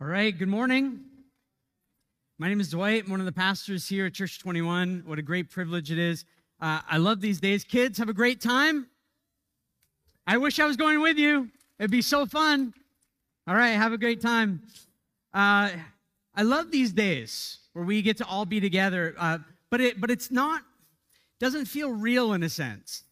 All right, good morning. My name is Dwight. I'm one of the pastors here at Church 21. What a great privilege it is. Uh, I love these days. Kids, have a great time. I wish I was going with you. It'd be so fun. All right, have a great time. Uh, I love these days where we get to all be together, uh, but it but it's not doesn't feel real in a sense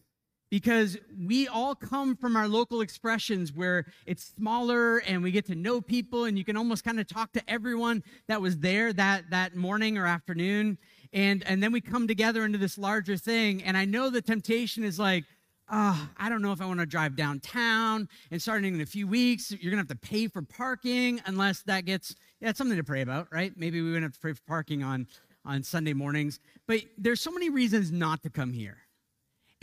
because we all come from our local expressions where it's smaller and we get to know people and you can almost kind of talk to everyone that was there that that morning or afternoon and and then we come together into this larger thing and i know the temptation is like oh, I don't know if I want to drive downtown. And starting in a few weeks, you're going to have to pay for parking unless that gets, yeah, something to pray about, right? Maybe we wouldn't have to pray for parking on, on Sunday mornings. But there's so many reasons not to come here.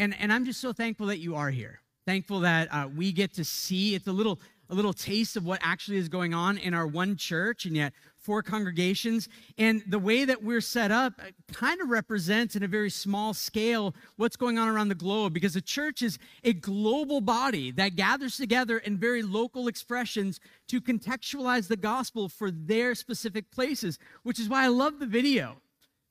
And, and I'm just so thankful that you are here. Thankful that uh, we get to see. It's a little a little taste of what actually is going on in our one church and yet four congregations. And the way that we're set up uh, kind of represents, in a very small scale, what's going on around the globe because the church is a global body that gathers together in very local expressions to contextualize the gospel for their specific places, which is why I love the video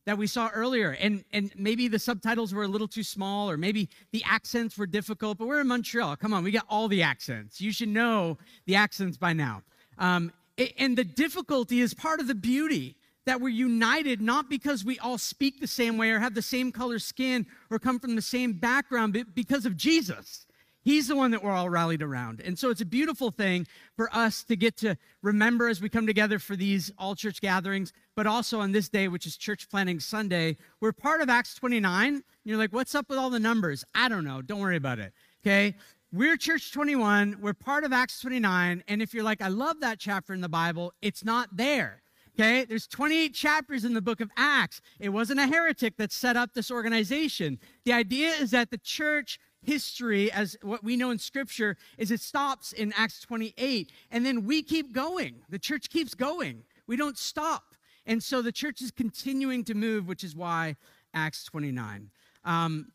that we saw earlier. And, and maybe the subtitles were a little too small, or maybe the accents were difficult, but we're in Montreal. Come on, we got all the accents. You should know the accents by now. Um, and the difficulty is part of the beauty that we're united not because we all speak the same way or have the same color skin or come from the same background, but because of Jesus. He's the one that we're all rallied around. And so it's a beautiful thing for us to get to remember as we come together for these all church gatherings, but also on this day, which is Church Planting Sunday. We're part of Acts 29. You're like, what's up with all the numbers? I don't know. Don't worry about it. Okay. We're Church 21. We're part of Acts 29. And if you're like, I love that chapter in the Bible, it's not there. Okay, there's 28 chapters in the book of Acts. It wasn't a heretic that set up this organization. The idea is that the church history, as what we know in Scripture, is it stops in Acts 28, and then we keep going. The church keeps going. We don't stop. And so the church is continuing to move, which is why Acts 29. Um,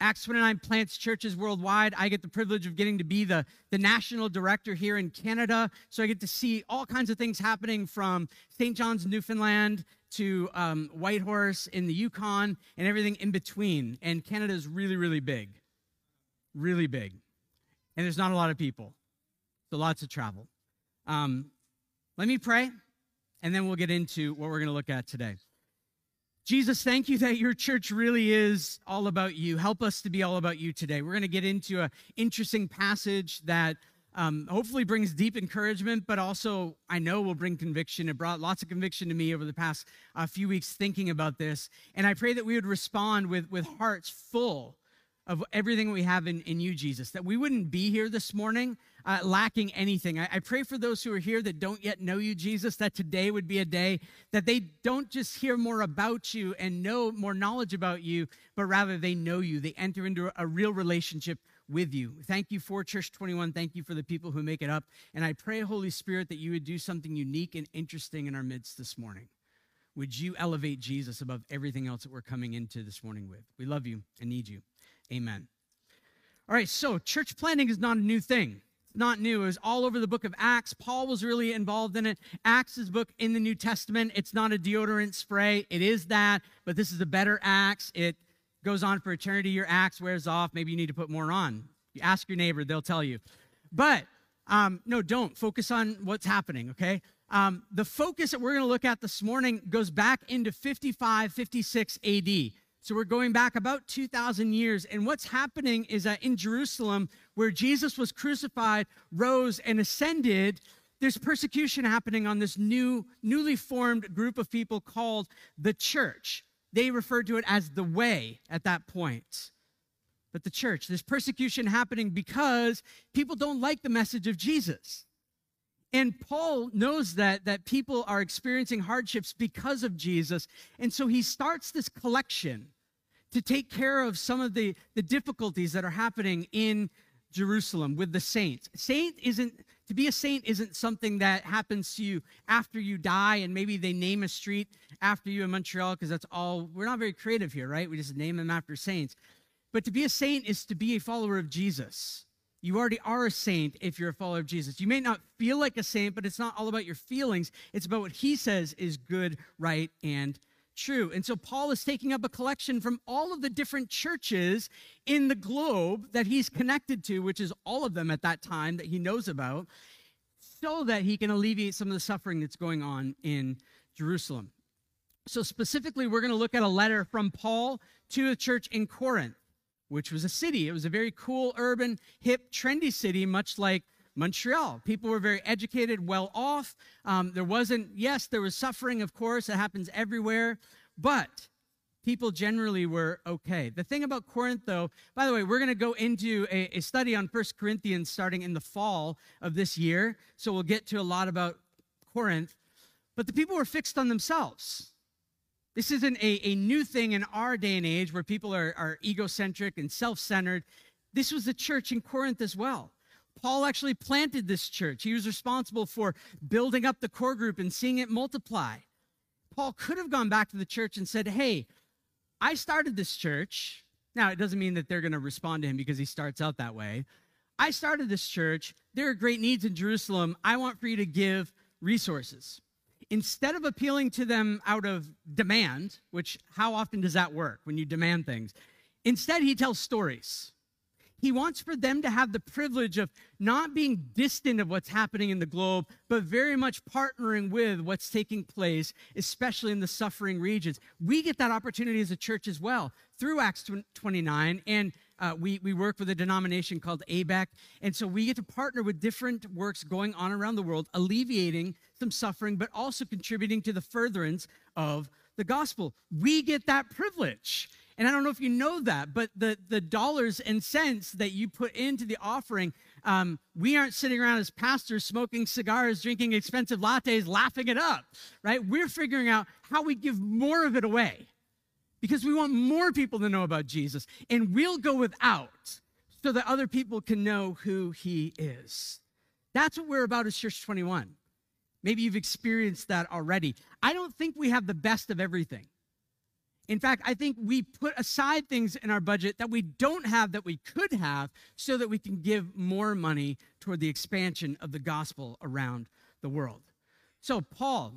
Acts 29 plants churches worldwide. I get the privilege of getting to be the, the national director here in Canada. So I get to see all kinds of things happening from St. John's, Newfoundland to um, Whitehorse in the Yukon and everything in between. And Canada is really, really big really big. And there's not a lot of people. So lots of travel. Um, let me pray, and then we'll get into what we're going to look at today. Jesus, thank you that your church really is all about you. Help us to be all about you today. We're going to get into an interesting passage that um, hopefully brings deep encouragement, but also I know will bring conviction. It brought lots of conviction to me over the past uh, few weeks thinking about this. And I pray that we would respond with, with hearts full of everything we have in, in you, Jesus, that we wouldn't be here this morning uh, lacking anything. I, I pray for those who are here that don't yet know you, Jesus, that today would be a day that they don't just hear more about you and know more knowledge about you, but rather they know you. They enter into a, a real relationship with you. Thank you for Church 21. Thank you for the people who make it up. And I pray, Holy Spirit, that you would do something unique and interesting in our midst this morning. Would you elevate Jesus above everything else that we're coming into this morning with? We love you and need you. Amen. All right, so church planting is not a new thing. It's not new. It was all over the book of Acts. Paul was really involved in it. Acts is book in the New Testament. It's not a deodorant spray. It is that, but this is a better Acts. It goes on for eternity. Your Acts wears off. Maybe you need to put more on. You ask your neighbor, they'll tell you. But um, no, don't. Focus on what's happening, okay? Um, the focus that we're going to look at this morning goes back into 55, 56 AD. So we're going back about 2,000 years. And what's happening is that in Jerusalem, where Jesus was crucified, rose, and ascended, there's persecution happening on this new, newly formed group of people called the church. They referred to it as the way at that point. But the church, there's persecution happening because people don't like the message of Jesus. And Paul knows that, that people are experiencing hardships because of Jesus. And so he starts this collection to take care of some of the, the difficulties that are happening in Jerusalem with the saints. Saint isn't, to be a saint isn't something that happens to you after you die and maybe they name a street after you in Montreal because that's all, we're not very creative here, right? We just name them after saints. But to be a saint is to be a follower of Jesus You already are a saint if you're a follower of Jesus. You may not feel like a saint, but it's not all about your feelings. It's about what he says is good, right, and true. And so Paul is taking up a collection from all of the different churches in the globe that he's connected to, which is all of them at that time that he knows about, so that he can alleviate some of the suffering that's going on in Jerusalem. So, specifically, we're going to look at a letter from Paul to a church in Corinth which was a city. It was a very cool, urban, hip, trendy city, much like Montreal. People were very educated, well off. Um, there wasn't, yes, there was suffering, of course, it happens everywhere, but people generally were okay. The thing about Corinth, though, by the way, we're going to go into a, a study on First Corinthians starting in the fall of this year, so we'll get to a lot about Corinth. But the people were fixed on themselves. This isn't a, a new thing in our day and age where people are, are egocentric and self centered. This was the church in Corinth as well. Paul actually planted this church. He was responsible for building up the core group and seeing it multiply. Paul could have gone back to the church and said, Hey, I started this church. Now, it doesn't mean that they're going to respond to him because he starts out that way. I started this church. There are great needs in Jerusalem. I want for you to give resources instead of appealing to them out of demand, which how often does that work when you demand things? Instead, he tells stories. He wants for them to have the privilege of not being distant of what's happening in the globe, but very much partnering with what's taking place, especially in the suffering regions. We get that opportunity as a church as well through Acts 29 and uh, we, we work with a denomination called ABEC. And so we get to partner with different works going on around the world, alleviating some suffering, but also contributing to the furtherance of the gospel. We get that privilege. And I don't know if you know that, but the, the dollars and cents that you put into the offering, um, we aren't sitting around as pastors smoking cigars, drinking expensive lattes, laughing it up, right? We're figuring out how we give more of it away because we want more people to know about Jesus. And we'll go without so that other people can know who he is. That's what we're about as Church 21. Maybe you've experienced that already. I don't think we have the best of everything. In fact, I think we put aside things in our budget that we don't have that we could have so that we can give more money toward the expansion of the gospel around the world. So, Paul,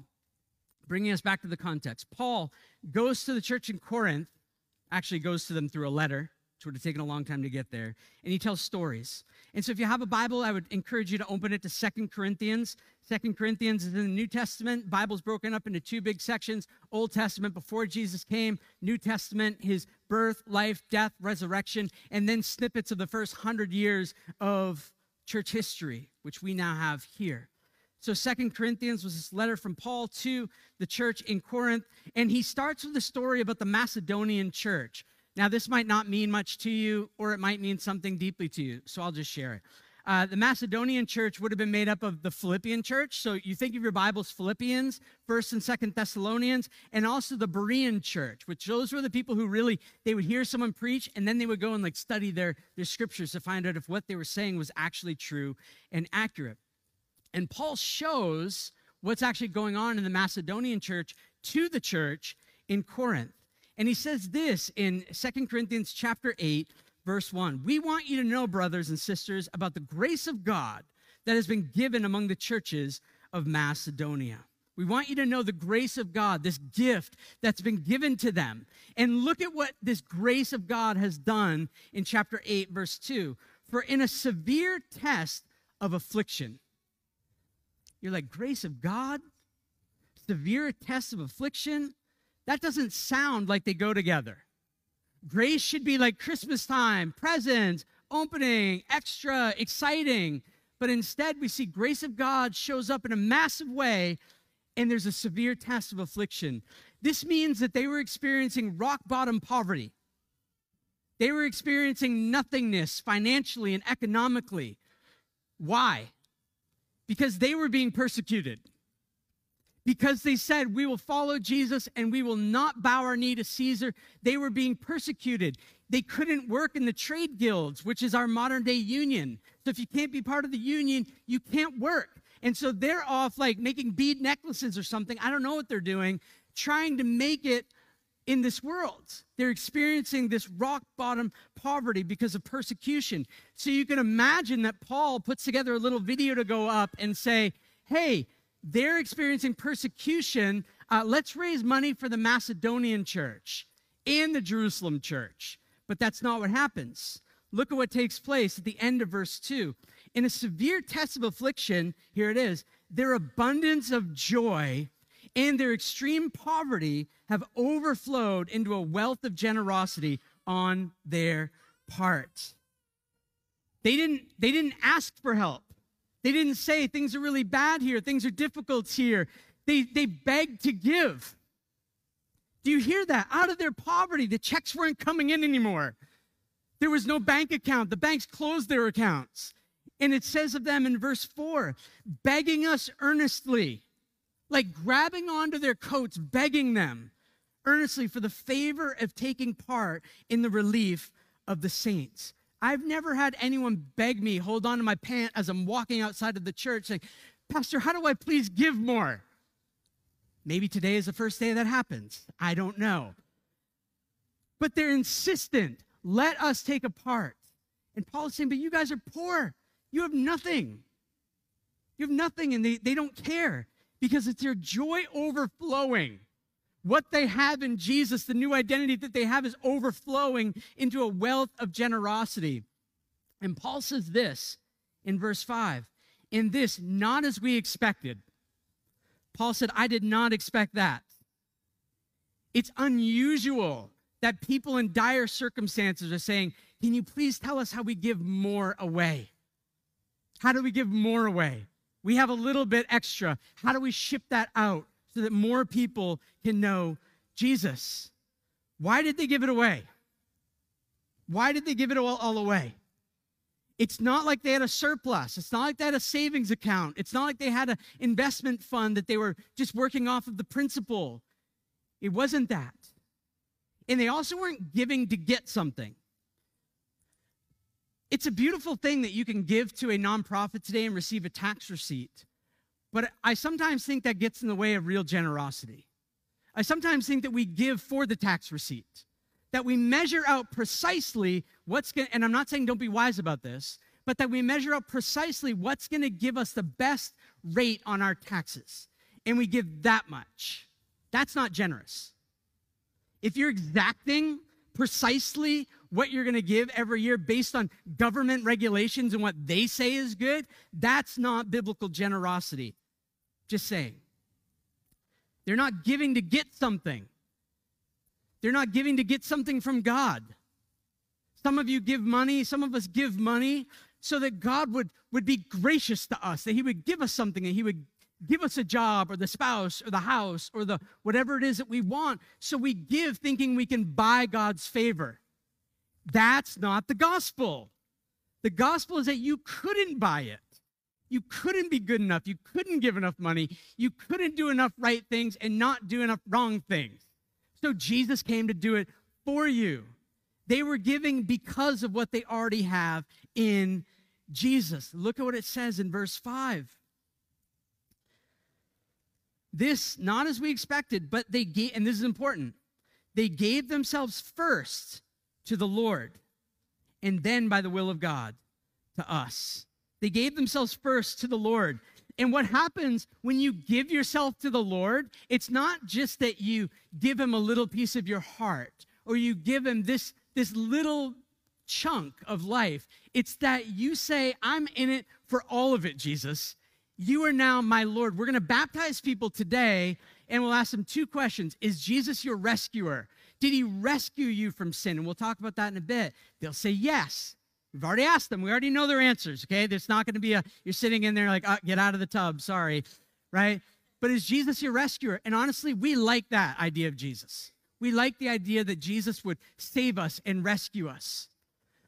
bringing us back to the context, Paul goes to the church in Corinth, actually goes to them through a letter, would have taken a long time to get there, and he tells stories. And so if you have a Bible, I would encourage you to open it to Second Corinthians. Second Corinthians is in the New Testament. Bible's broken up into two big sections. Old Testament before Jesus came, New Testament, his birth, life, death, resurrection, and then snippets of the first hundred years of church history, which we now have here. So Second Corinthians was this letter from Paul to the church in Corinth, and he starts with a story about the Macedonian church. Now, this might not mean much to you, or it might mean something deeply to you, so I'll just share it. Uh, the Macedonian church would have been made up of the Philippian church. So you think of your Bibles, Philippians, First and Second Thessalonians, and also the Berean church, which those were the people who really they would hear someone preach, and then they would go and like study their their scriptures to find out if what they were saying was actually true and accurate. And Paul shows what's actually going on in the Macedonian church to the church in Corinth. And he says this in Second Corinthians chapter 8, verse 1. We want you to know, brothers and sisters, about the grace of God that has been given among the churches of Macedonia. We want you to know the grace of God, this gift that's been given to them. And look at what this grace of God has done in chapter 8, verse 2. For in a severe test of affliction, you're like, grace of God? Severe tests of affliction? That doesn't sound like they go together. Grace should be like Christmas time, presents, opening, extra, exciting. But instead, we see grace of God shows up in a massive way, and there's a severe test of affliction. This means that they were experiencing rock bottom poverty. They were experiencing nothingness financially and economically. Why? because they were being persecuted. Because they said, We will follow Jesus and we will not bow our knee to Caesar. They were being persecuted. They couldn't work in the trade guilds, which is our modern day union. So if you can't be part of the union, you can't work. And so they're off like making bead necklaces or something. I don't know what they're doing, trying to make it in this world. They're experiencing this rock bottom poverty because of persecution. So you can imagine that Paul puts together a little video to go up and say, hey, they're experiencing persecution. Uh, let's raise money for the Macedonian church and the Jerusalem church. But that's not what happens. Look at what takes place at the end of verse 2. In a severe test of affliction, here it is, their abundance of joy and their extreme poverty have overflowed into a wealth of generosity on their part. They didn't, they didn't ask for help. They didn't say things are really bad here, things are difficult here. They, they begged to give. Do you hear that? Out of their poverty, the checks weren't coming in anymore. There was no bank account. The banks closed their accounts. And it says of them in verse 4 begging us earnestly like grabbing onto their coats, begging them earnestly for the favor of taking part in the relief of the saints. I've never had anyone beg me, hold on to my pant as I'm walking outside of the church, saying, Pastor, how do I please give more? Maybe today is the first day that happens. I don't know. But they're insistent. Let us take a part. And Paul is saying, But you guys are poor. You have nothing. You have nothing, and they, they don't care because it's their joy overflowing. What they have in Jesus, the new identity that they have, is overflowing into a wealth of generosity. And Paul says this in verse 5 In this, not as we expected. Paul said, I did not expect that. It's unusual that people in dire circumstances are saying, Can you please tell us how we give more away? How do we give more away? We have a little bit extra. How do we ship that out so that more people can know Jesus? Why did they give it away? Why did they give it all, all away? It's not like they had a surplus. It's not like they had a savings account. It's not like they had an investment fund that they were just working off of the principal. It wasn't that. And they also weren't giving to get something. It's a beautiful thing that you can give to a nonprofit today and receive a tax receipt. But I sometimes think that gets in the way of real generosity. I sometimes think that we give for the tax receipt, that we measure out precisely what's going and I'm not saying don't be wise about this, but that we measure out precisely what's going to give us the best rate on our taxes. And we give that much. That's not generous. If you're exacting precisely what you're going to give every year based on government regulations and what they say is good, that's not biblical generosity. Just saying. They're not giving to get something. They're not giving to get something from God. Some of you give money, some of us give money so that God would, would be gracious to us, that He would give us something, and He would give us a job or the spouse or the house or the whatever it is that we want. So we give thinking we can buy God's favor. That's not the gospel. The gospel is that you couldn't buy it. You couldn't be good enough. You couldn't give enough money. You couldn't do enough right things and not do enough wrong things. So Jesus came to do it for you. They were giving because of what they already have in Jesus. Look at what it says in verse 5. This, not as we expected, but they gave, and this is important, they gave themselves first to the Lord, and then by the will of God to us. They gave themselves first to the Lord. And what happens when you give yourself to the Lord, it's not just that you give him a little piece of your heart or you give him this, this little chunk of life. It's that you say, I'm in it for all of it, Jesus. You are now my Lord. We're going to baptize people today and we'll ask them two questions Is Jesus your rescuer? Did he rescue you from sin? And we'll talk about that in a bit. They'll say yes. We've already asked them. We already know their answers, okay? There's not going to be a, you're sitting in there like, oh, get out of the tub, sorry, right? But is Jesus your rescuer? And honestly, we like that idea of Jesus. We like the idea that Jesus would save us and rescue us.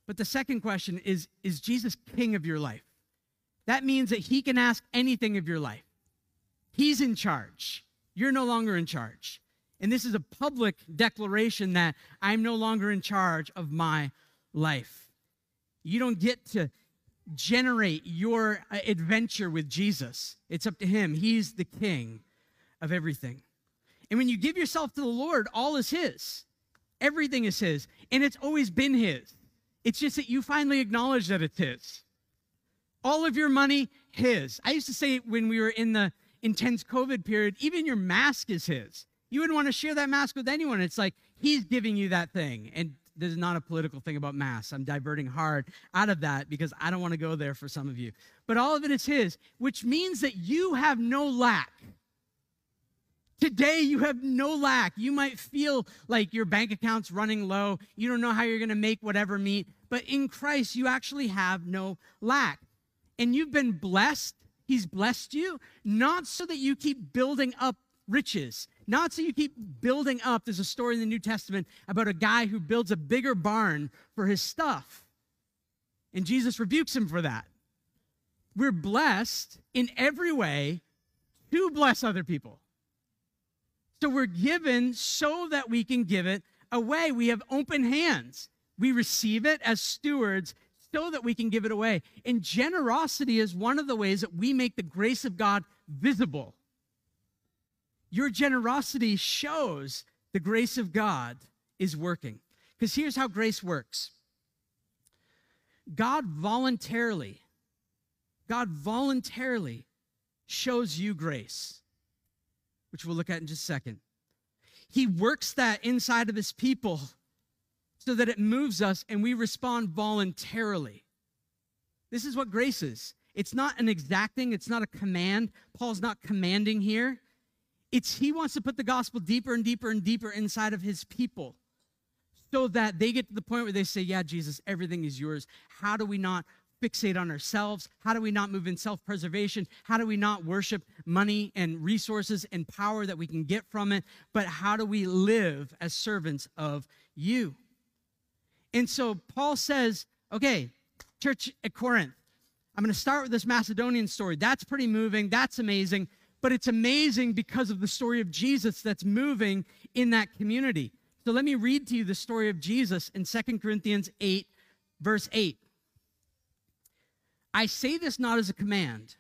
But the second question is Is Jesus king of your life? That means that he can ask anything of your life. He's in charge. You're no longer in charge. And this is a public declaration that I'm no longer in charge of my life. You don't get to generate your uh, adventure with Jesus. It's up to Him. He's the King of everything. And when you give yourself to the Lord, all is His. Everything is His. And it's always been His. It's just that you finally acknowledge that it's His. All of your money, His. I used to say when we were in the intense COVID period, even your mask is His. You wouldn't want to share that mask with anyone. It's like He's giving you that thing. And this is not a political thing about mass. I'm diverting hard out of that because I don't want to go there for some of you. But all of it is His, which means that you have no lack. Today, you have no lack. You might feel like your bank account's running low. You don't know how you're going to make whatever meet. But in Christ, you actually have no lack. And you've been blessed. He's blessed you, not so that you keep building up riches, not so you keep building up. There's a story in the New Testament about a guy who builds a bigger barn for his stuff. And Jesus rebukes him for that. We're blessed in every way to bless other people. So we're given so that we can give it away. We have open hands. We receive it as stewards so that we can give it away. And generosity is one of the ways that we make the grace of God visible. Your generosity shows the grace of God is working. Because here's how grace works God voluntarily, God voluntarily shows you grace which we'll look at in just a second. He works that inside of his people so that it moves us and we respond voluntarily. This is what grace is. It's not an exacting, it's not a command. Paul's not commanding here. It's he wants to put the gospel deeper and deeper and deeper inside of his people so that they get to the point where they say, Yeah, Jesus, everything is yours. How do we not fixate on ourselves? How do we not move in self preservation? How do we not worship money and resources and power that we can get from it? But how do we live as servants of you? And so Paul says, okay, church at Corinth, I'm going to start with this Macedonian story. That's pretty moving. That's amazing. But it's amazing because of the story of Jesus that's moving in that community. So let me read to you the story of Jesus in 2 Corinthians 8, verse 8. I say this not as a command,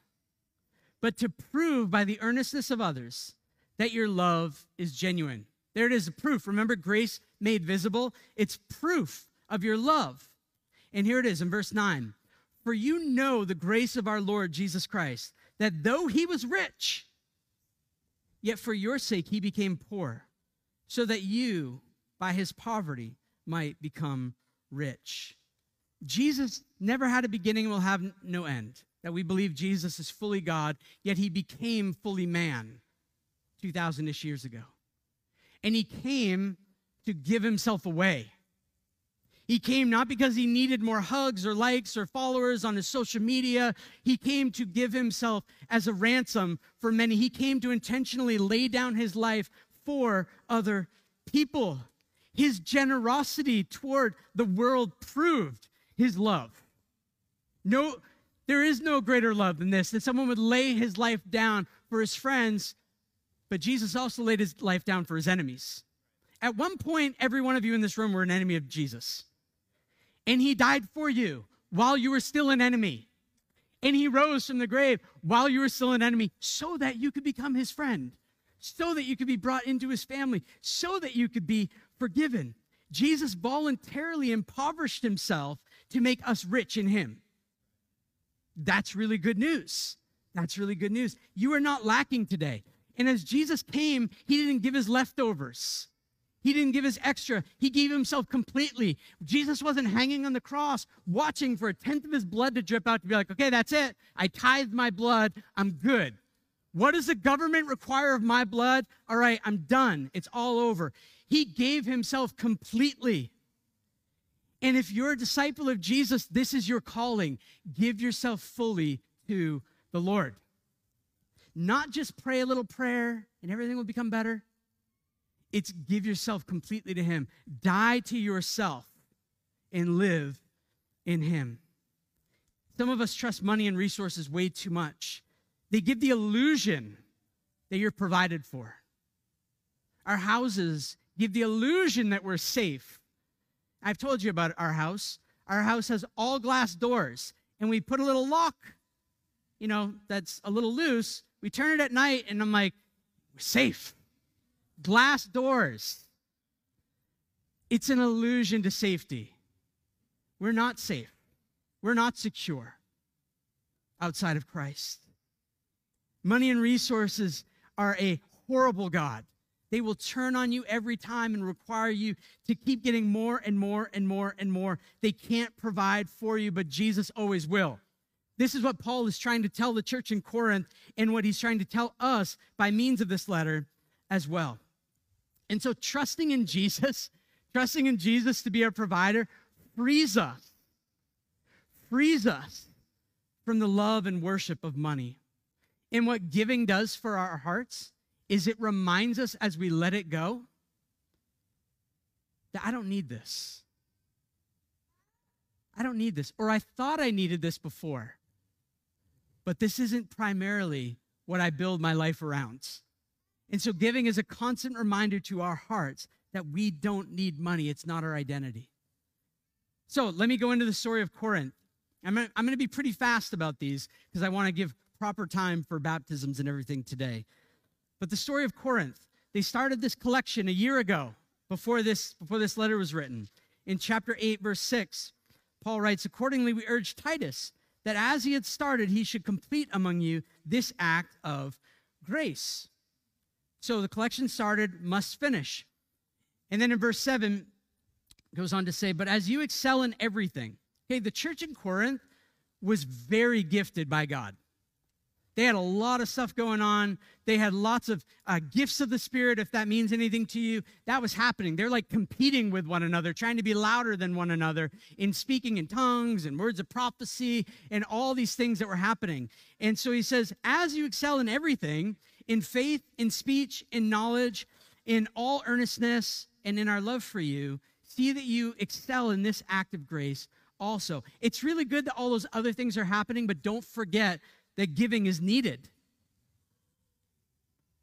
but to prove by the earnestness of others that your love is genuine. There it is, a proof. Remember, grace made visible? It's proof of your love. And here it is in verse 9 For you know the grace of our Lord Jesus Christ, that though he was rich, yet for your sake he became poor, so that you, by his poverty, might become rich. Jesus never had a beginning and will have no end. That we believe Jesus is fully God, yet he became fully man 2,000 ish years ago. And he came to give himself away. He came not because he needed more hugs or likes or followers on his social media. He came to give himself as a ransom for many. He came to intentionally lay down his life for other people. His generosity toward the world proved his love. No, there is no greater love than this, that someone would lay his life down for his friends, but Jesus also laid his life down for his enemies. At one point, every one of you in this room were an enemy of Jesus. And he died for you while you were still an enemy. And he rose from the grave while you were still an enemy so that you could become his friend, so that you could be brought into his family, so that you could be forgiven. Jesus voluntarily impoverished himself to make us rich in him. That's really good news. That's really good news. You are not lacking today. And as Jesus came, he didn't give his leftovers. He didn't give his extra. He gave himself completely. Jesus wasn't hanging on the cross, watching for a tenth of his blood to drip out to be like, okay, that's it. I tithed my blood. I'm good. What does the government require of my blood? All right, I'm done. It's all over. He gave himself completely. And if you're a disciple of Jesus, this is your calling. Give yourself fully to the Lord. Not just pray a little prayer and everything will become better. It's give yourself completely to Him. Die to yourself and live in Him. Some of us trust money and resources way too much. They give the illusion that you're provided for. Our houses give the illusion that we're safe I've told you about our house. Our house has all glass doors, and we put a little lock, you know, that's a little loose. We turn it at night, and I'm like, we're safe. Glass doors. It's an illusion to safety. We're not safe. We're not secure outside of Christ. Money and resources are a horrible God. They will turn on you every time and require you to keep getting more and more and more and more. They can't provide for you, but Jesus always will. This is what Paul is trying to tell the church in Corinth and what he's trying to tell us by means of this letter as well. And so, trusting in Jesus, trusting in Jesus to be our provider, frees us, frees us from the love and worship of money. And what giving does for our hearts is it reminds us as we let it go that I don't need this. I don't need this. Or I thought I needed this before. But this isn't primarily what I build my life around. And so giving is a constant reminder to our hearts that we don't need money, it's not our identity. So let me go into the story of Corinth. I'm going to be pretty fast about these because I want to give proper time for baptisms and everything today. But the story of Corinth, they started this collection a year ago before this, before this letter was written. In chapter 8, verse 6, Paul writes, Accordingly, we urge Titus that as he had started, he should complete among you this act of grace. So the collection started, must finish. And then in verse 7, goes on to say, But as you excel in everything, okay, the church in Corinth was very gifted by God. They had a lot of stuff going on. They had lots of uh, gifts of the Spirit, if that means anything to you. That was happening. They're like competing with one another, trying to be louder than one another in speaking in tongues and words of prophecy and all these things that were happening. And so he says, As you excel in everything, in faith, in speech, in knowledge, in all earnestness, and in our love for you, see that you excel in this act of grace also. It's really good that all those other things are happening, but don't forget that giving is needed.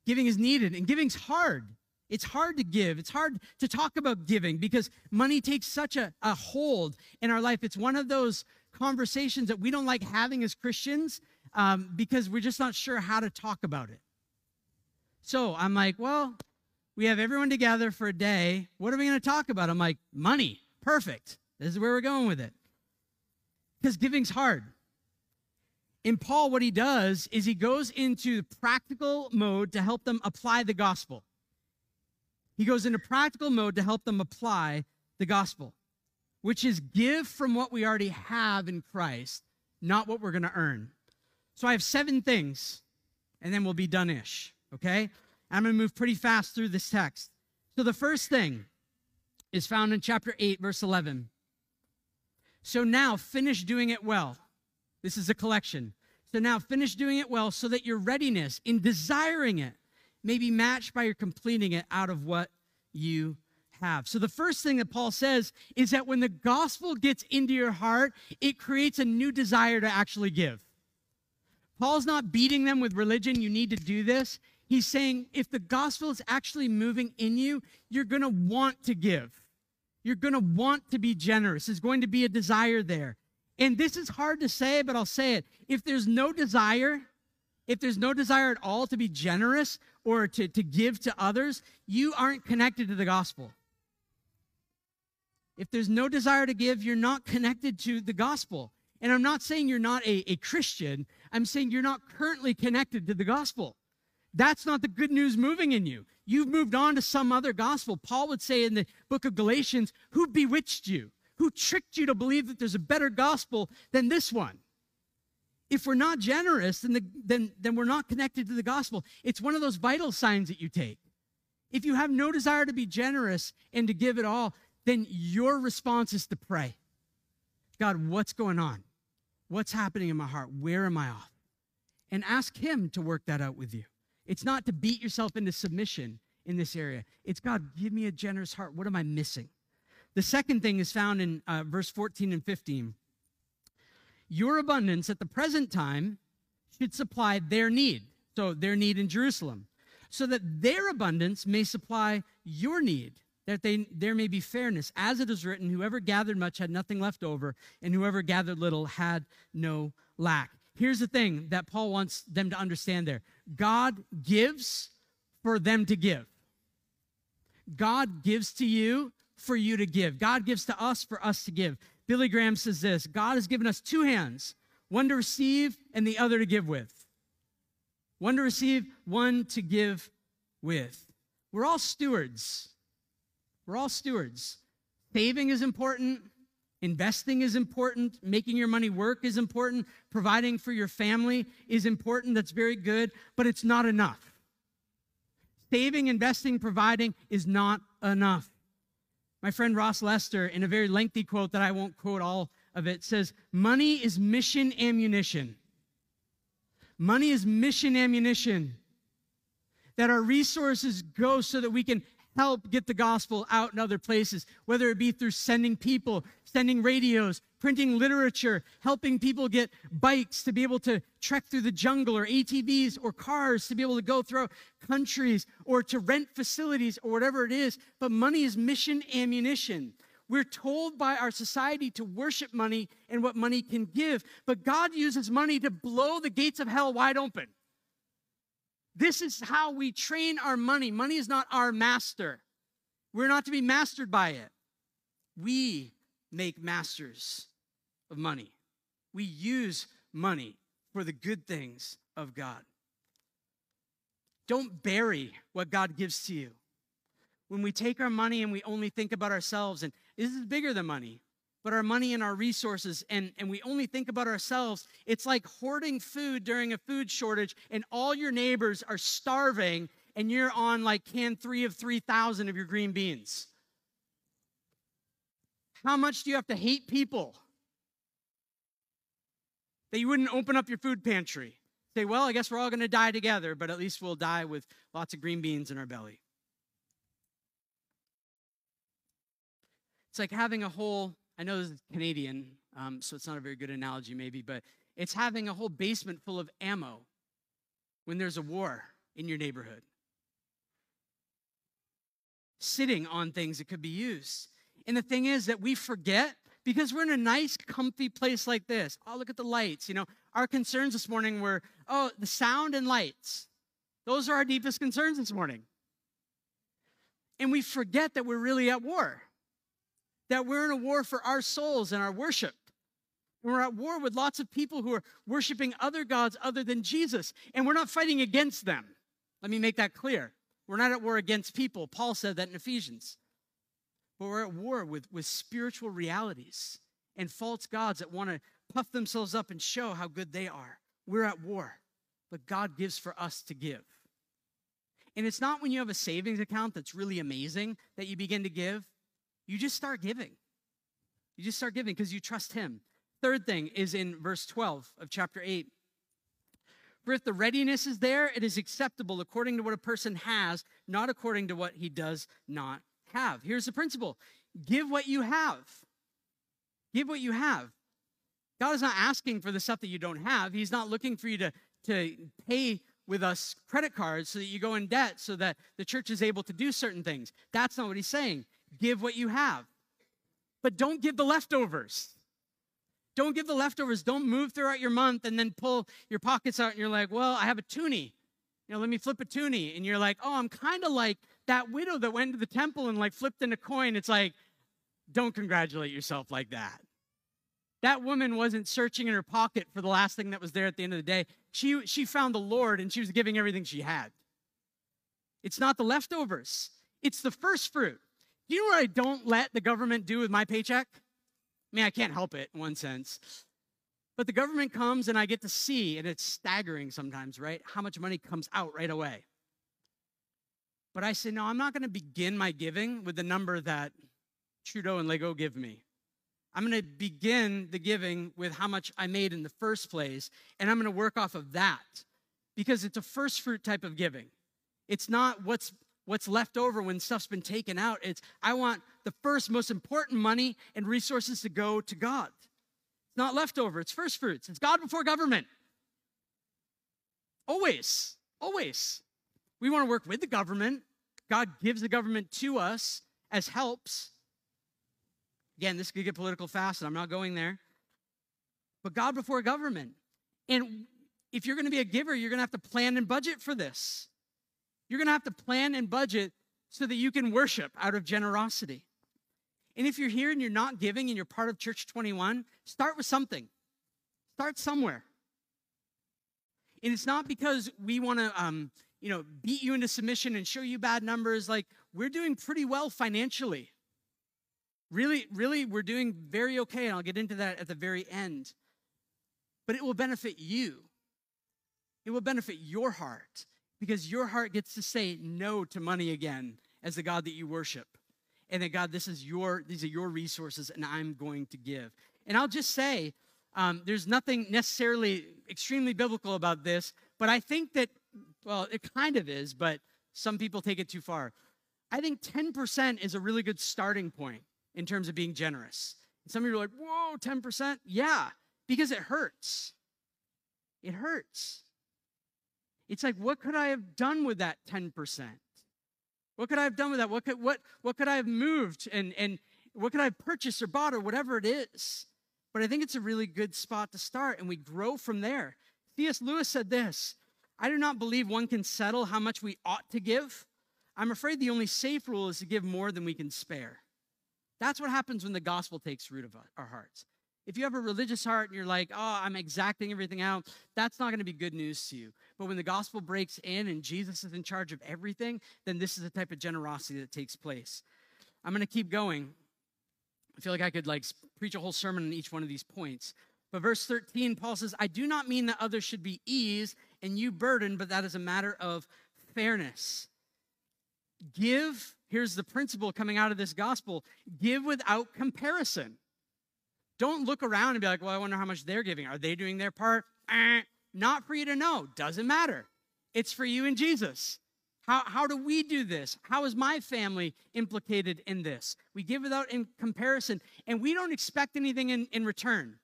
Giving is needed, and giving's hard. It's hard to give. It's hard to talk about giving because money takes such a, a hold in our life. It's one of those conversations that we don't like having as Christians um, because we're just not sure how to talk about it. So I'm like, well, we have everyone together for a day. What are we going to talk about? I'm like, money. Perfect. This is where we're going with it. Because giving's hard. In Paul, what he does is he goes into practical mode to help them apply the gospel. He goes into practical mode to help them apply the gospel, which is give from what we already have in Christ, not what we're going to earn. So I have seven things, and then we'll be done ish, okay? I'm going to move pretty fast through this text. So the first thing is found in chapter 8, verse 11. So now finish doing it well. This is a collection. So now finish doing it well so that your readiness in desiring it may be matched by your completing it out of what you have. So the first thing that Paul says is that when the gospel gets into your heart, it creates a new desire to actually give. Paul's not beating them with religion, you need to do this. He's saying if the gospel is actually moving in you, you're going to want to give. You're going to want to be generous. There's going to be a desire there. And this is hard to say, but I'll say it. If there's no desire, if there's no desire at all to be generous or to, to give to others, you aren't connected to the gospel. If there's no desire to give, you're not connected to the gospel. And I'm not saying you're not a, a Christian, I'm saying you're not currently connected to the gospel. That's not the good news moving in you. You've moved on to some other gospel. Paul would say in the book of Galatians, Who bewitched you? Who tricked you to believe that there's a better gospel than this one? If we're not generous, then, the, then, then we're not connected to the gospel. It's one of those vital signs that you take. If you have no desire to be generous and to give it all, then your response is to pray God, what's going on? What's happening in my heart? Where am I off? And ask Him to work that out with you. It's not to beat yourself into submission in this area. It's God, give me a generous heart. What am I missing? The second thing is found in uh, verse 14 and 15. Your abundance at the present time should supply their need, so their need in Jerusalem, so that their abundance may supply your need, that they, there may be fairness. As it is written, whoever gathered much had nothing left over, and whoever gathered little had no lack. Here's the thing that Paul wants them to understand there God gives for them to give. God gives to you for you to give. God gives to us for us to give. Billy Graham says this God has given us two hands, one to receive and the other to give with. One to receive, one to give with. We're all stewards. We're all stewards. Saving is important. Investing is important. Making your money work is important. Providing for your family is important. That's very good, but it's not enough. Saving, investing, providing is not enough. My friend Ross Lester, in a very lengthy quote that I won't quote all of it, says, Money is mission ammunition. Money is mission ammunition. That our resources go so that we can help get the gospel out in other places, whether it be through sending people, sending radios, printing literature, helping people get bikes to be able to trek through the jungle, or ATVs, or cars to be able to go through countries, or to rent facilities, or whatever it is. But money is mission ammunition. We're told by our society to worship money and what money can give, but God uses money to blow the gates of hell wide open. This is how we train our money. Money is not our master. We're not to be mastered by it. We make masters of money. We use money for the good things of God. Don't bury what God gives to you. When we take our money and we only think about ourselves, and this is bigger than money, but our money and our resources, and, and we only think about ourselves, it's like hoarding food during a food shortage, and all your neighbors are starving, and you're on like can three of 3,000 of your green beans. How much do you have to hate people that you wouldn't open up your food pantry? Say, well, I guess we're all going to die together, but at least we'll die with lots of green beans in our belly. It's like having a whole I know this is Canadian, um, so it's not a very good analogy, maybe, but it's having a whole basement full of ammo when there's a war in your neighborhood. Sitting on things that could be used. And the thing is that we forget because we're in a nice, comfy place like this. Oh, look at the lights. You know, our concerns this morning were, oh, the sound and lights. Those are our deepest concerns this morning. And we forget that we're really at war that we're in a war for our souls and our worship. And we're at war with lots of people who are worshiping other gods other than Jesus. And we're not fighting against them. Let me make that clear. We're not at war against people. Paul said that in Ephesians. But we're at war with, with spiritual realities and false gods that want to puff themselves up and show how good they are. We're at war, but God gives for us to give. And it's not when you have a savings account that's really amazing that you begin to give you just start giving. You just start giving because you trust Him. Third thing is in verse 12 of chapter 8. For if the readiness is there, it is acceptable according to what a person has, not according to what he does not have. Here's the principle give what you have. Give what you have. God is not asking for the stuff that you don't have. He's not looking for you to, to pay with us credit cards so that you go in debt so that the church is able to do certain things. That's not what he's saying give what you have. But don't give the leftovers. Don't give the leftovers. Don't move throughout your month and then pull your pockets out and you're like, well, I have a toonie. You know, let me flip a toonie. And you're like, oh, I'm kind of like that widow that went to the temple and like flipped in a coin. It's like, don't congratulate yourself like that. That woman wasn't searching in her pocket for the last thing that was there at the end of the day. She, she found the Lord and she was giving everything she had. It's not the leftovers, it's the first fruit. You know what I don't let the government do with my paycheck? I mean, I can't help it in one sense. But the government comes and I get to see, and it's staggering sometimes, right? How much money comes out right away. But I say, no, I'm not going to begin my giving with the number that Trudeau and Legault give me. I'm going to begin the giving with how much I made in the first place, and I'm going to work off of that because it's a first fruit type of giving. It's not what's what's left over when stuff's been taken out. It's I want the first most important money and resources to go to God. It's not leftover, it's first fruits. It's God before government. Always, always. We want to work with the government. God gives the government to us as helps. Again, this could get political fast, and I'm not going there. But God before government. And if you're going to be a giver, you're going to have to plan and budget for this. You're going to have to plan and budget so that you can worship out of generosity. And if you're here and you're not giving and you're part of Church 21, start with something. Start somewhere. And it's not because we want to, um, you know, beat you into submission and show you bad numbers. Like we're doing pretty well financially. Really, really, we're doing very okay. And I'll get into that at the very end. But it will benefit you. It will benefit your heart because your heart gets to say no to money again as the God that you worship. And that God, this is your, these are your resources, and I'm going to give. And I'll just say, um, there's nothing necessarily extremely biblical about this, but I think that, well, it kind of is, but some people take it too far. I think 10% is a really good starting point in terms of being generous. some of you are like, whoa, 10%? Yeah, because it hurts. It hurts. It's like, what could I have done with that 10%? What could I have done with that? What could, what, what could I have moved and, and what could I have purchased or bought or whatever it is? But I think it's a really good spot to start, and we grow from there. C.S. Lewis said this I do not believe one can settle how much we ought to give. I'm afraid the only safe rule is to give more than we can spare. That's what happens when the gospel takes root of our hearts. If you have a religious heart and you're like, oh, I'm exacting everything out, that's not going to be good news to you. But when the gospel breaks in and Jesus is in charge of everything, then this is the type of generosity that takes place. I'm going to keep going. I feel like I could like preach a whole sermon on each one of these points. But verse 13, Paul says, I do not mean that others should be ease and you burden, but that is a matter of fairness. Give, here's the principle coming out of this gospel give without comparison. Don't look around and be like, well, I wonder how much they're giving. Are they doing their part? Eh, not for you to know. Doesn't matter. It's for you and Jesus. How, how do we do this? How is my family implicated in this? We give without in comparison, and we don't expect anything in, in return.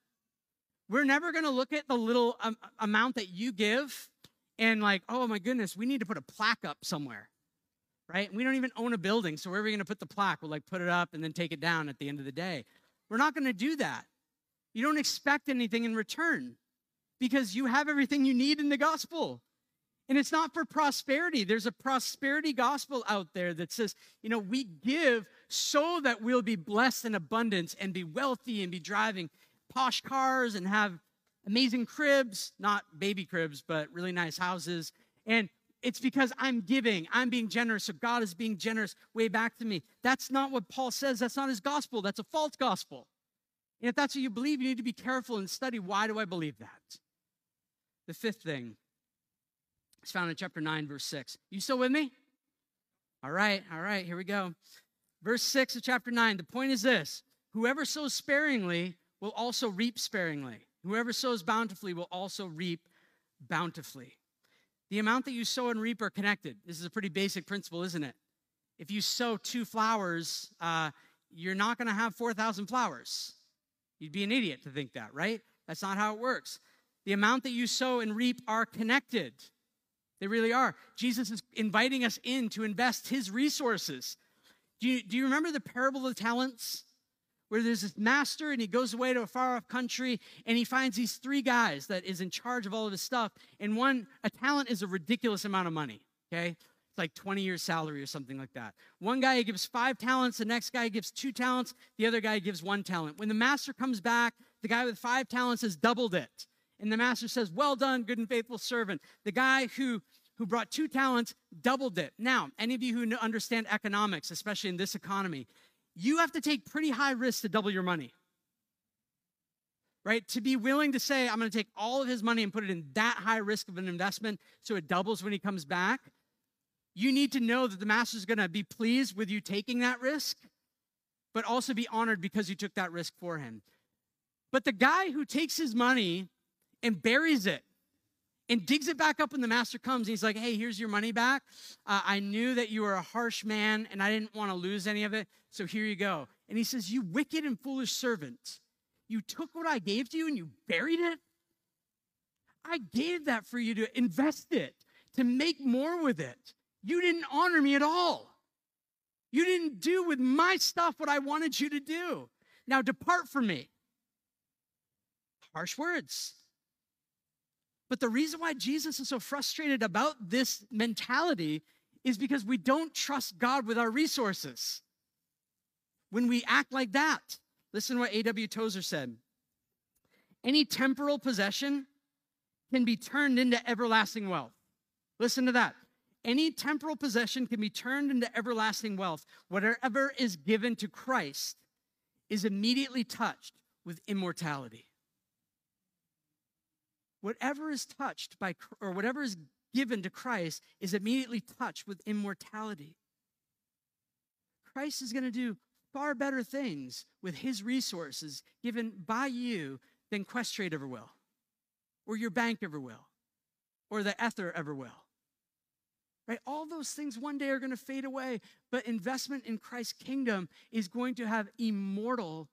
We're never going to look at the little um, amount that you give and, like, oh my goodness, we need to put a plaque up somewhere, right? We don't even own a building, so where are we going to put the plaque? We'll like put it up and then take it down at the end of the day. We're not going to do that. You don't expect anything in return because you have everything you need in the gospel. And it's not for prosperity. There's a prosperity gospel out there that says, you know, we give so that we'll be blessed in abundance and be wealthy and be driving posh cars and have amazing cribs, not baby cribs, but really nice houses. And it's because I'm giving, I'm being generous, so God is being generous way back to me. That's not what Paul says. That's not his gospel. That's a false gospel. And if that's what you believe, you need to be careful and study why do I believe that? The fifth thing it's found in chapter 9, verse 6. You still with me? All right, all right, here we go. Verse 6 of chapter 9. The point is this whoever sows sparingly will also reap sparingly. Whoever sows bountifully will also reap bountifully. The amount that you sow and reap are connected. This is a pretty basic principle, isn't it? If you sow two flowers, uh, you're not going to have 4,000 flowers. You'd be an idiot to think that, right? That's not how it works. The amount that you sow and reap are connected. They really are. Jesus is inviting us in to invest his resources. Do you, do you remember the parable of the talents? Where there's this master and he goes away to a far off country and he finds these three guys that is in charge of all of his stuff. And one, a talent is a ridiculous amount of money, okay? It's like 20 years' salary or something like that. One guy gives five talents, the next guy gives two talents, the other guy gives one talent. When the master comes back, the guy with five talents has doubled it. And the master says, Well done, good and faithful servant. The guy who who brought two talents doubled it. Now, any of you who understand economics, especially in this economy, you have to take pretty high risks to double your money. Right? To be willing to say, I'm going to take all of his money and put it in that high risk of an investment so it doubles when he comes back, you need to know that the master is going to be pleased with you taking that risk, but also be honored because you took that risk for him. But the guy who takes his money and buries it and digs it back up when the master comes. He's like, Hey, here's your money back. Uh, I knew that you were a harsh man and I didn't want to lose any of it. So here you go. And he says, You wicked and foolish servant, you took what I gave to you and you buried it. I gave that for you to invest it, to make more with it. You didn't honor me at all. You didn't do with my stuff what I wanted you to do. Now depart from me. Harsh words. But the reason why Jesus is so frustrated about this mentality is because we don't trust God with our resources. When we act like that, listen to what A.W. Tozer said. Any temporal possession can be turned into everlasting wealth. Listen to that. Any temporal possession can be turned into everlasting wealth. Whatever is given to Christ is immediately touched with immortality. Whatever is touched by, or whatever is given to Christ is immediately touched with immortality. Christ is going to do far better things with his resources given by you than Questrade ever will, or your bank ever will, or the Ether ever will. Right? All those things one day are going to fade away, but investment in Christ's kingdom is going to have immortal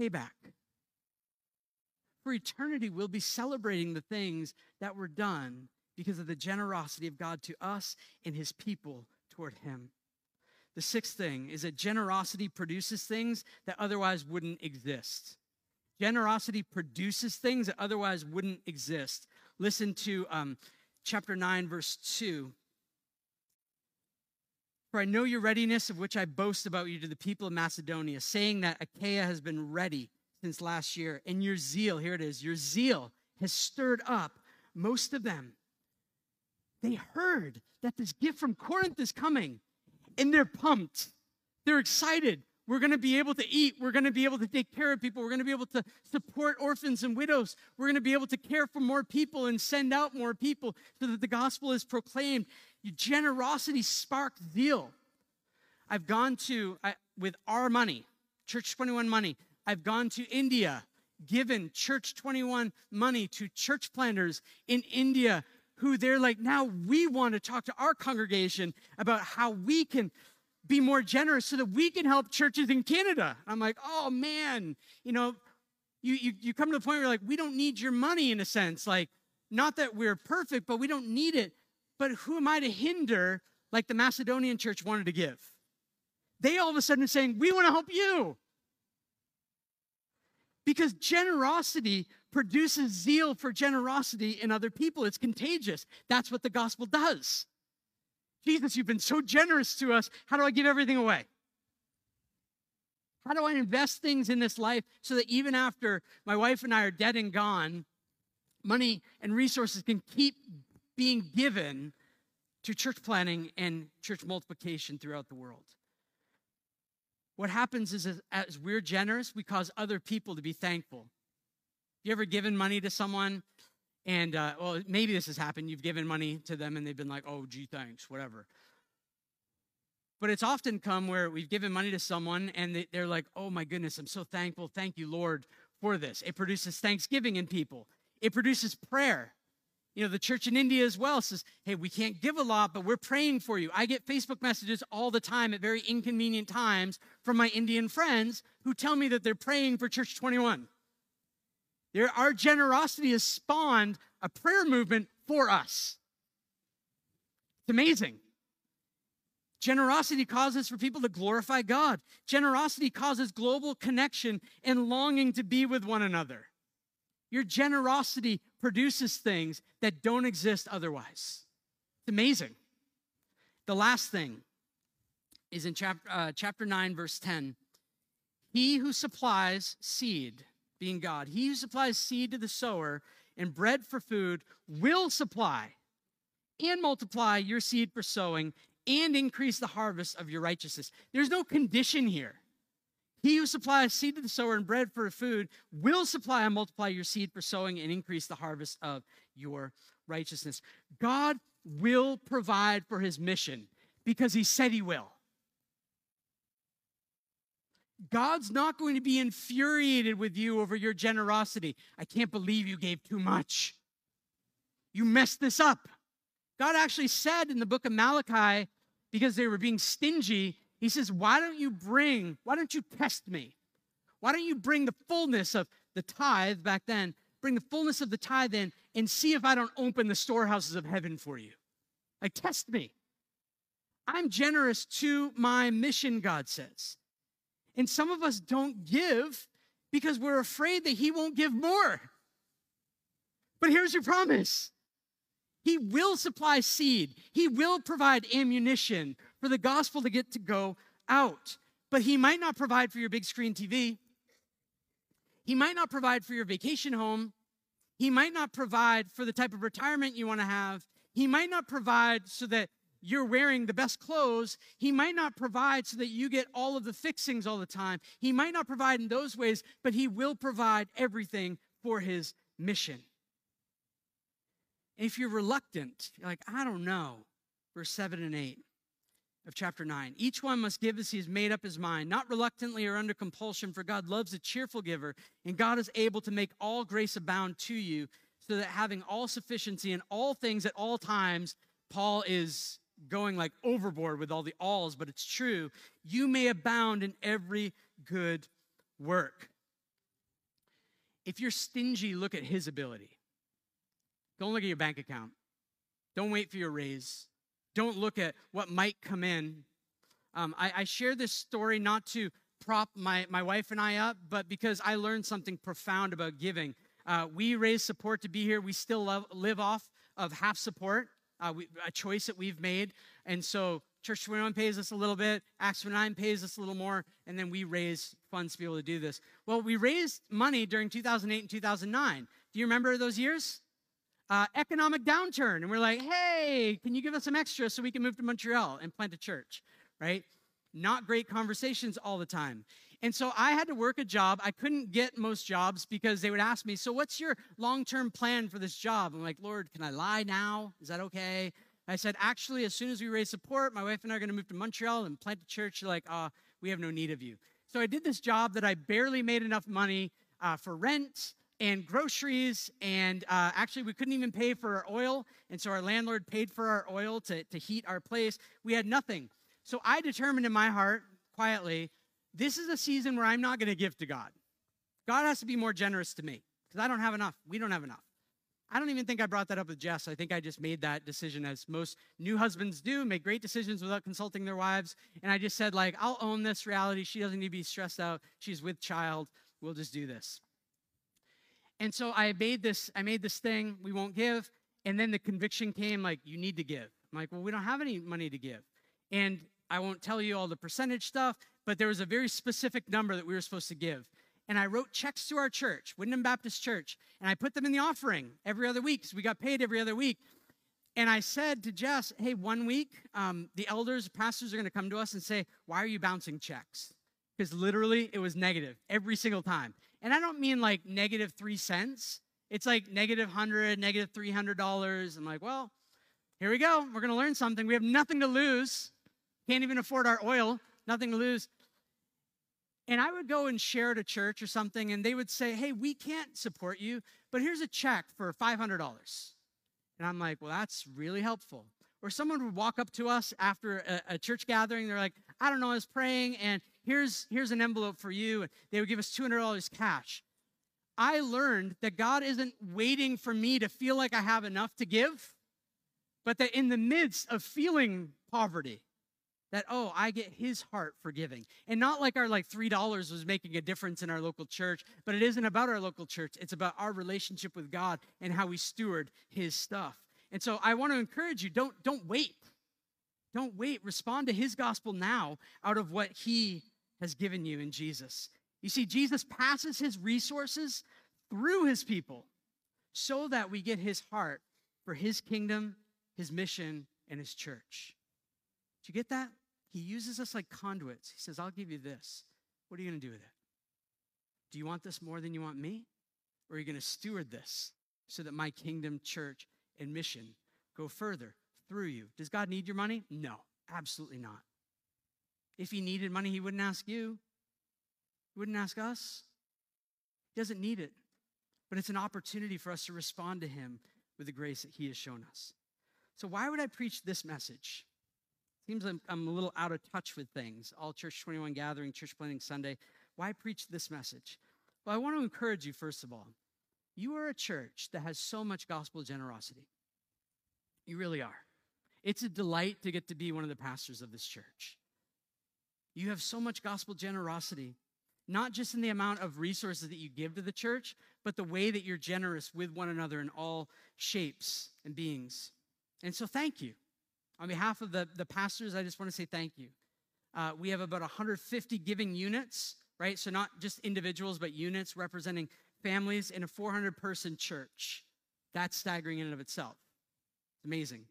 payback. For eternity, we'll be celebrating the things that were done because of the generosity of God to us and his people toward him. The sixth thing is that generosity produces things that otherwise wouldn't exist. Generosity produces things that otherwise wouldn't exist. Listen to um, chapter 9, verse 2. For I know your readiness, of which I boast about you to the people of Macedonia, saying that Achaia has been ready since last year, and your zeal, here it is, your zeal has stirred up most of them. They heard that this gift from Corinth is coming, and they're pumped. They're excited. We're going to be able to eat. We're going to be able to take care of people. We're going to be able to support orphans and widows. We're going to be able to care for more people and send out more people so that the gospel is proclaimed. Your generosity sparks zeal. I've gone to, I, with our money, Church 21 money, I've gone to India, given Church 21 money to church planters in India who they're like, now we want to talk to our congregation about how we can be more generous so that we can help churches in Canada. I'm like, oh man, you know, you, you, you come to the point where like, we don't need your money in a sense. Like, not that we're perfect, but we don't need it. But who am I to hinder like the Macedonian church wanted to give? They all of a sudden are saying, we want to help you. Because generosity produces zeal for generosity in other people. It's contagious. That's what the gospel does. Jesus, you've been so generous to us. How do I give everything away? How do I invest things in this life so that even after my wife and I are dead and gone, money and resources can keep being given to church planting and church multiplication throughout the world? What happens is, as we're generous, we cause other people to be thankful. You ever given money to someone and, uh, well, maybe this has happened. You've given money to them and they've been like, oh, gee, thanks, whatever. But it's often come where we've given money to someone and they're like, oh my goodness, I'm so thankful. Thank you, Lord, for this. It produces thanksgiving in people, it produces prayer. You know, the church in India as well says, hey, we can't give a lot, but we're praying for you. I get Facebook messages all the time at very inconvenient times from my Indian friends who tell me that they're praying for Church 21. There, our generosity has spawned a prayer movement for us. It's amazing. Generosity causes for people to glorify God. Generosity causes global connection and longing to be with one another. Your generosity produces things that don't exist otherwise. It's amazing. The last thing is in chapter, uh, chapter 9, verse 10. He who supplies seed, being God, he who supplies seed to the sower and bread for food will supply and multiply your seed for sowing and increase the harvest of your righteousness. There's no condition here. He who supplies seed to the sower and bread for food will supply and multiply your seed for sowing and increase the harvest of your righteousness. God will provide for his mission because he said he will. God's not going to be infuriated with you over your generosity. I can't believe you gave too much. You messed this up. God actually said in the book of Malachi, because they were being stingy, he says, Why don't you bring, why don't you test me? Why don't you bring the fullness of the tithe back then, bring the fullness of the tithe in and see if I don't open the storehouses of heaven for you? Like, test me. I'm generous to my mission, God says. And some of us don't give because we're afraid that He won't give more. But here's your promise He will supply seed. He will provide ammunition for the gospel to get to go out. But He might not provide for your big screen TV. He might not provide for your vacation home. He might not provide for the type of retirement you want to have. He might not provide so that you're wearing the best clothes. He might not provide so that you get all of the fixings all the time. He might not provide in those ways, but He will provide everything for His mission. if you're reluctant, you're like, I don't know, verse 7 and 8 of chapter 9. Each one must give as he has made up his mind, not reluctantly or under compulsion, for God loves a cheerful giver, and God is able to make all grace abound to you, so that having all sufficiency in all things at all times, Paul is going like overboard with all the alls, but it's true. You may abound in every good work. If you're stingy, look at his ability. Don't look at your bank account. Don't wait for your raise. Don't look at what might come in. Um, I, I share this story not to prop my, my wife and I up, but because I learned something profound about giving. Uh, we raise support to be here. We still love, live off of half support uh, we, a choice that we've made. And so Church 21 pays us a little bit, Acts 29 pays us a little more, and then we raise funds to be able to do this. Well, we raised money during 2008 and 2009. Do you remember those years? Uh, economic downturn. And we're like, hey, can you give us some extra so we can move to Montreal and plant a church, right? Not great conversations all the time. And so I had to work a job. I couldn't get most jobs because they would ask me, So, what's your long term plan for this job? I'm like, Lord, can I lie now? Is that okay? I said, Actually, as soon as we raise support, my wife and I are going to move to Montreal and plant a church. They're like, uh, We have no need of you. So I did this job that I barely made enough money uh, for rent and groceries. And uh, actually, we couldn't even pay for our oil. And so our landlord paid for our oil to, to heat our place. We had nothing. So I determined in my heart, quietly, this is a season where I'm not going to give to God. God has to be more generous to me because I don't have enough. We don't have enough. I don't even think I brought that up with Jess. I think I just made that decision as most new husbands do, make great decisions without consulting their wives. And I just said, like, I'll own this reality. She doesn't need to be stressed out. She's with child. We'll just do this. And so I made this, I made this thing, we won't give. And then the conviction came, like, you need to give. I'm like, well, we don't have any money to give. And I won't tell you all the percentage stuff, but there was a very specific number that we were supposed to give. And I wrote checks to our church, Windham Baptist Church, and I put them in the offering every other week because we got paid every other week. And I said to Jess, hey, one week, um, the elders, pastors are going to come to us and say, why are you bouncing checks? Because literally it was negative every single time. And I don't mean like negative three cents. It's like negative 100, negative $300. I'm like, well, here we go. We're to learn something. We have nothing to lose. Can't even afford our oil, nothing to lose. And I would go and share at a church or something, and they would say, Hey, we can't support you, but here's a check for $500. And I'm like, Well, that's really helpful. Or someone would walk up to us after a, a church gathering. They're like, I don't know, I was praying, and here's, here's an envelope for you. And they would give us $200 cash. I learned that God isn't waiting for me to feel like I have enough to give, but that in the midst of feeling poverty, that oh i get his heart for giving. And not like our like three dollars was making a difference in our local church but it isn't about our local church. It's about our relationship with god and how we steward his stuff. And so i want to encourage you don't don't wait. Don't wait. Respond to his gospel now out of what he has given you in jesus you see jesus passes his resources through his people so that we get his heart for his kingdom his mission and his church do you get that? He uses us like conduits. He says, I'll give you this. What are you going to do with it? Do you want this more than you want me? Or are you going to steward this so that my kingdom, church, and mission go further through you? Does God need your money? No, absolutely not. If he needed money, he wouldn't ask you. He wouldn't ask us. He doesn't need it. But it's an opportunity for us to respond to him with the grace that he has shown us. So, why would I preach this message? Seems like I'm a little out of touch with things. All Church 21 gathering, church planting Sunday. Why preach this message? Well, I want to encourage you, first of all. You are a church that has so much gospel generosity. You really are. It's a delight to get to be one of the pastors of this church. You have so much gospel generosity, not just in the amount of resources that you give to the church, but the way that you're generous with one another in all shapes and beings. And so, thank you. On behalf of the, the pastors, I just want to say thank you. Uh, we have about 150 giving units, right? So, not just individuals, but units representing families in a 400 person church. That's staggering in and of itself. It's amazing.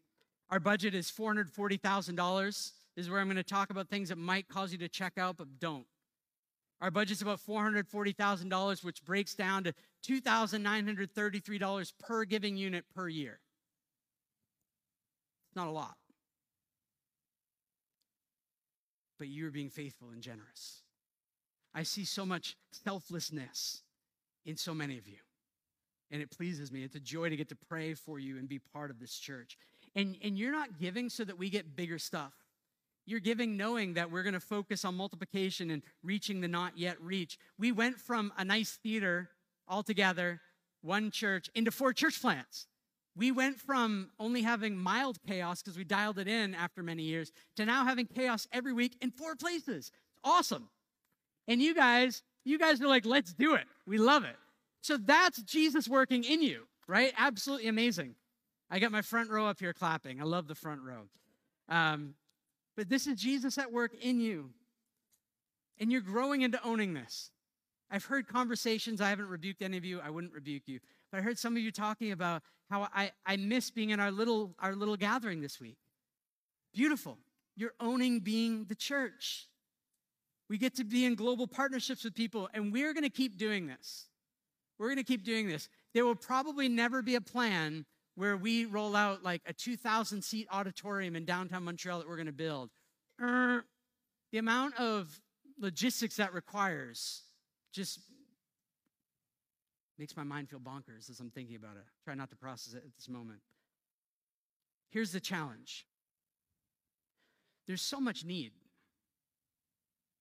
Our budget is $440,000. This is where I'm going to talk about things that might cause you to check out, but don't. Our budget's about $440,000, which breaks down to $2,933 per giving unit per year. It's not a lot. But you're being faithful and generous. I see so much selflessness in so many of you. And it pleases me. It's a joy to get to pray for you and be part of this church. And, and you're not giving so that we get bigger stuff. You're giving knowing that we're going to focus on multiplication and reaching the not yet reach. We went from a nice theater all together, one church, into four church plants. We went from only having mild chaos because we dialed it in after many years to now having chaos every week in four places. It's awesome. And you guys, you guys are like, let's do it. We love it. So that's Jesus working in you, right? Absolutely amazing. I got my front row up here clapping. I love the front row. Um, but this is Jesus at work in you. And you're growing into owning this. I've heard conversations, I haven't rebuked any of you, I wouldn't rebuke you. But I heard some of you talking about how I, I miss being in our little, our little gathering this week. Beautiful. You're owning being the church. We get to be in global partnerships with people, and we're going to keep doing this. We're going to keep doing this. There will probably never be a plan where we roll out like a 2,000 seat auditorium in downtown Montreal that we're going to build. Er, the amount of logistics that requires just makes my mind feel bonkers as I'm thinking about it. Try not to process it at this moment. Here's the challenge there's so much need.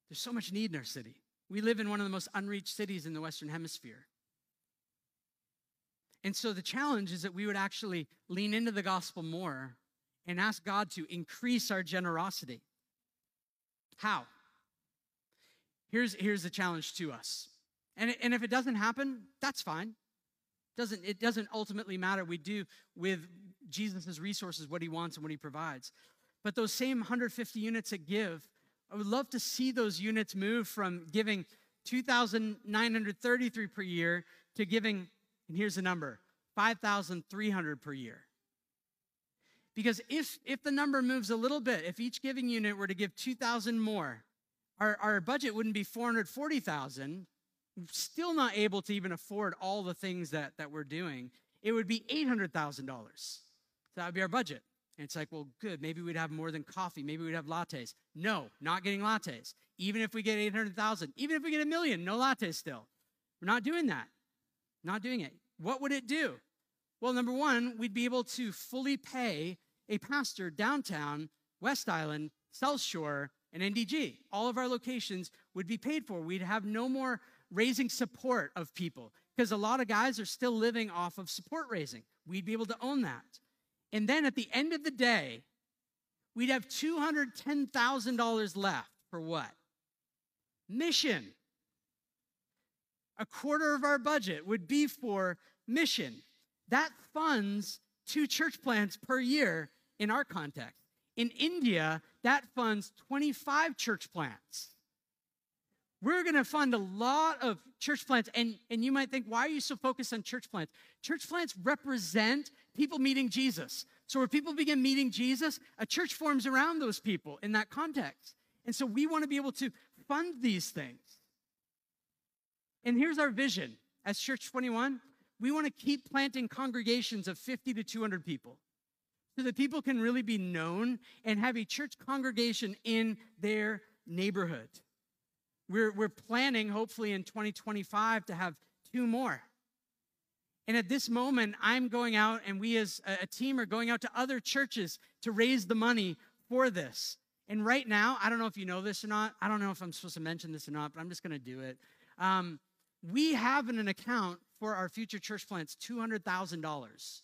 There's so much need in our city. We live in one of the most unreached cities in the Western Hemisphere. And so the challenge is that we would actually lean into the gospel more and ask God to increase our generosity. How? Here's, here's the challenge to us. And, and if it doesn't happen, that's fine. Doesn't, it doesn't ultimately matter. We do with Jesus' resources what he wants and what he provides. But those same 150 units that give, I would love to see those units move from giving 2,933 per year to giving and here's the number 5,300 per year. Because if, if the number moves a little bit, if each giving unit were to give 2,000 more, our, our budget wouldn't be 440,000, still not able to even afford all the things that, that we're doing. It would be $800,000. So that would be our budget. And it's like, well, good. Maybe we'd have more than coffee. Maybe we'd have lattes. No, not getting lattes. Even if we get 800,000, even if we get a million, no lattes still. We're not doing that not doing it. What would it do? Well, number one, we'd be able to fully pay a pastor downtown, West Island, South Shore, and NDG. All of our locations would be paid for. We'd have no more raising support of people because a lot of guys are still living off of support raising. We'd be able to own that. And then at the end of the day, we'd have $210,000 left for what? Mission a quarter of our budget would be for mission. That funds two church plants per year in our context. In India, that funds 25 church plants. We're going to fund a lot of church plants. And, and you might think, why are you so focused on church plants? Church plants represent people meeting Jesus. So, where people begin meeting Jesus, a church forms around those people in that context. And so, we want to be able to fund these things. And here's our vision as Church 21 we want to keep planting congregations of 50 to 200 people so that people can really be known and have a church congregation in their neighborhood. We're, we're planning, hopefully, in 2025 to have two more. And at this moment, I'm going out, and we as a team are going out to other churches to raise the money for this. And right now, I don't know if you know this or not. I don't know if I'm supposed to mention this or not, but I'm just going to do it. Um, we have in an account for our future church plants $200,000.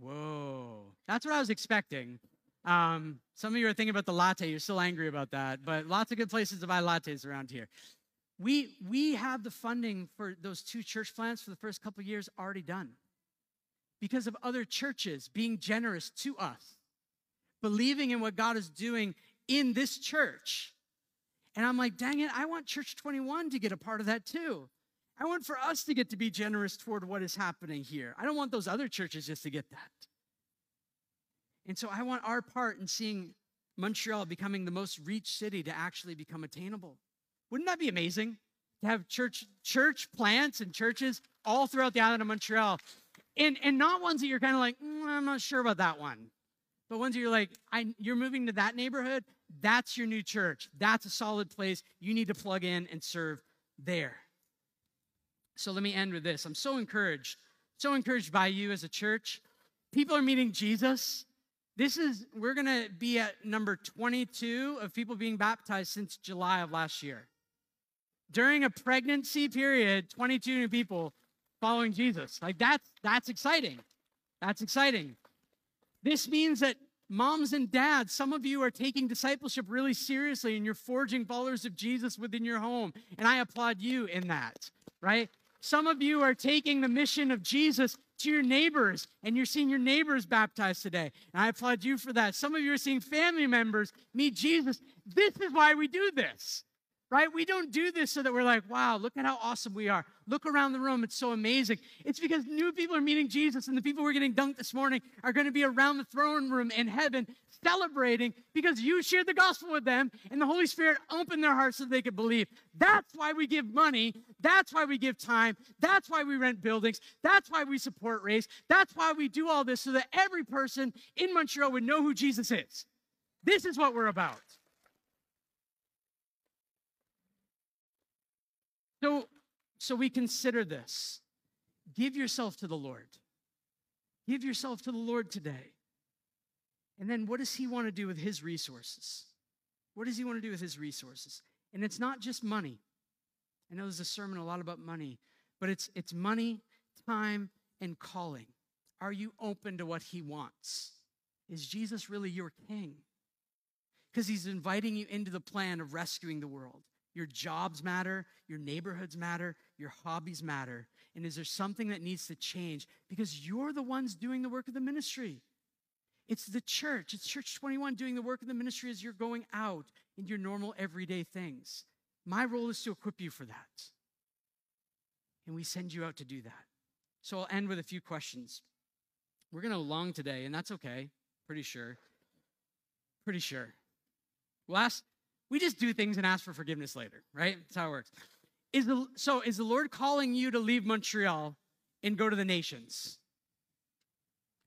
Whoa. That's what I was expecting. Um, some of you are thinking about the latte. You're still angry about that, but lots of good places to buy lattes around here. We, we have the funding for those two church plants for the first couple years already done. because of other churches being generous to us, believing in what God is doing in this church. And I'm like, dang it, I want Church 21 to get a part of that too. I want for us to get to be generous toward what is happening here. I don't want those other churches just to get that. And so I want our part in seeing Montreal becoming the most reached city to actually become attainable. Wouldn't that be amazing? To have church church plants and churches all throughout the island of Montreal. And, and not ones that you're kind of like, mm, I'm not sure about that one. But ones that you're like, I, you're moving to that neighborhood, that's your new church. That's a solid place. You need to plug in and serve there. So let me end with this. I'm so encouraged, so encouraged by you as a church. People are meeting Jesus. This is, we're going to be at number 22 of people being baptized since July of last year. During a pregnancy period, 22 new people following Jesus. Like that's that's exciting. That's exciting. This means that moms and dads, some of you are taking discipleship really seriously and you're forging followers of Jesus within your home. And I applaud you in that, right? Some of you are taking the mission of Jesus to your neighbors, and you're seeing your neighbors baptized today. And I applaud you for that. Some of you are seeing family members meet Jesus. This is why we do this, right? We don't do this so that we're like, wow, look at how awesome we are. Look around the room, it's so amazing. It's because new people are meeting Jesus, and the people we're getting dunked this morning are going to be around the throne room in heaven celebrating because you shared the gospel with them and the Holy Spirit opened their hearts so they could believe. That's why we give money. That's why we give time. That's why we rent buildings. That's why we support race. That's why we do all this so that every person in Montreal would know who Jesus is. This is what we're about. So, so we consider this. Give yourself to the Lord. Give yourself to the Lord today. And then what does he want to do with his resources? What does he want to do with his resources? And it's not just money. I know there's a sermon a lot about money, but it's it's money, time, and calling. Are you open to what he wants? Is Jesus really your king? Because he's inviting you into the plan of rescuing the world. Your jobs matter, your neighborhoods matter, your hobbies matter. And is there something that needs to change? Because you're the ones doing the work of the ministry. It's the church. It's Church 21 doing the work of the ministry as you're going out in your normal everyday things. My role is to equip you for that. And we send you out to do that. So I'll end with a few questions. We're going to long today, and that's okay. Pretty sure. Pretty sure. We'll we just do things and ask for forgiveness later, right? That's how it works. Is the, so is the Lord calling you to leave Montreal and go to the nations?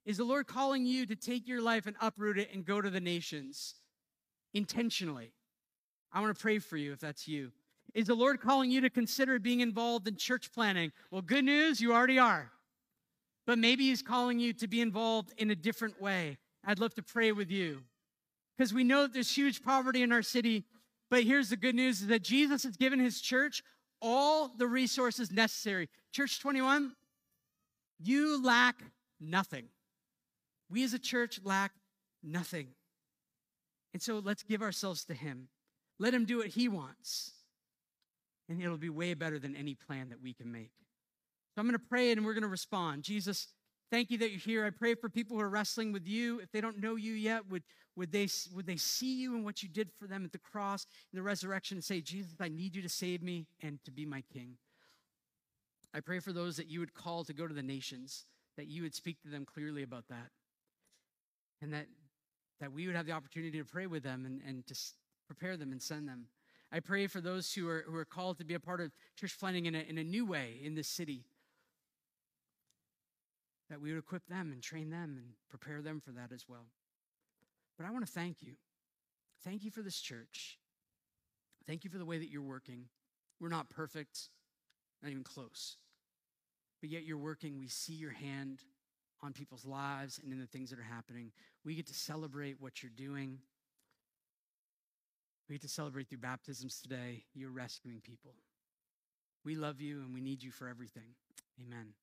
Is the Lord calling you to take your life and uproot it and go to the nations intentionally? I want to pray for you if that's you. Is the Lord calling you to consider being involved in church planting? Well, good news, you already are. But maybe He's calling you to be involved in a different way. I'd love to pray with you because we know that there's huge poverty in our city. But here's the good news is that Jesus has given His church all the resources necessary. Church 21, you lack nothing. We as a church lack nothing. And so let's give ourselves to Him. Let Him do what He wants. And it'll be way better than any plan that we can make. So I'm going to pray and we're going to respond. Jesus, thank you that you're here. I pray for people who are wrestling with you. If they don't know you yet, would, would, they, would they see you and what you did for them at the cross and the resurrection and say, Jesus, I need you to save me and to be my king. I pray for those that you would call to go to the nations, that you would speak to them clearly about that and that, that we would have the opportunity to pray with them and, and to prepare them and send them. I pray for those who are, who are called to be a part of church planting in a, in a new way in this city, that we would equip them and train them and prepare them for that as well. But I want to thank you. Thank you for this church. Thank you for the way that you're working. We're not perfect, not even close. But yet you're working. We see your hand on people's lives and in the things that are happening. We get to celebrate what you're doing. We get to celebrate through baptisms today. You're rescuing people. We love you and we need you for everything. Amen.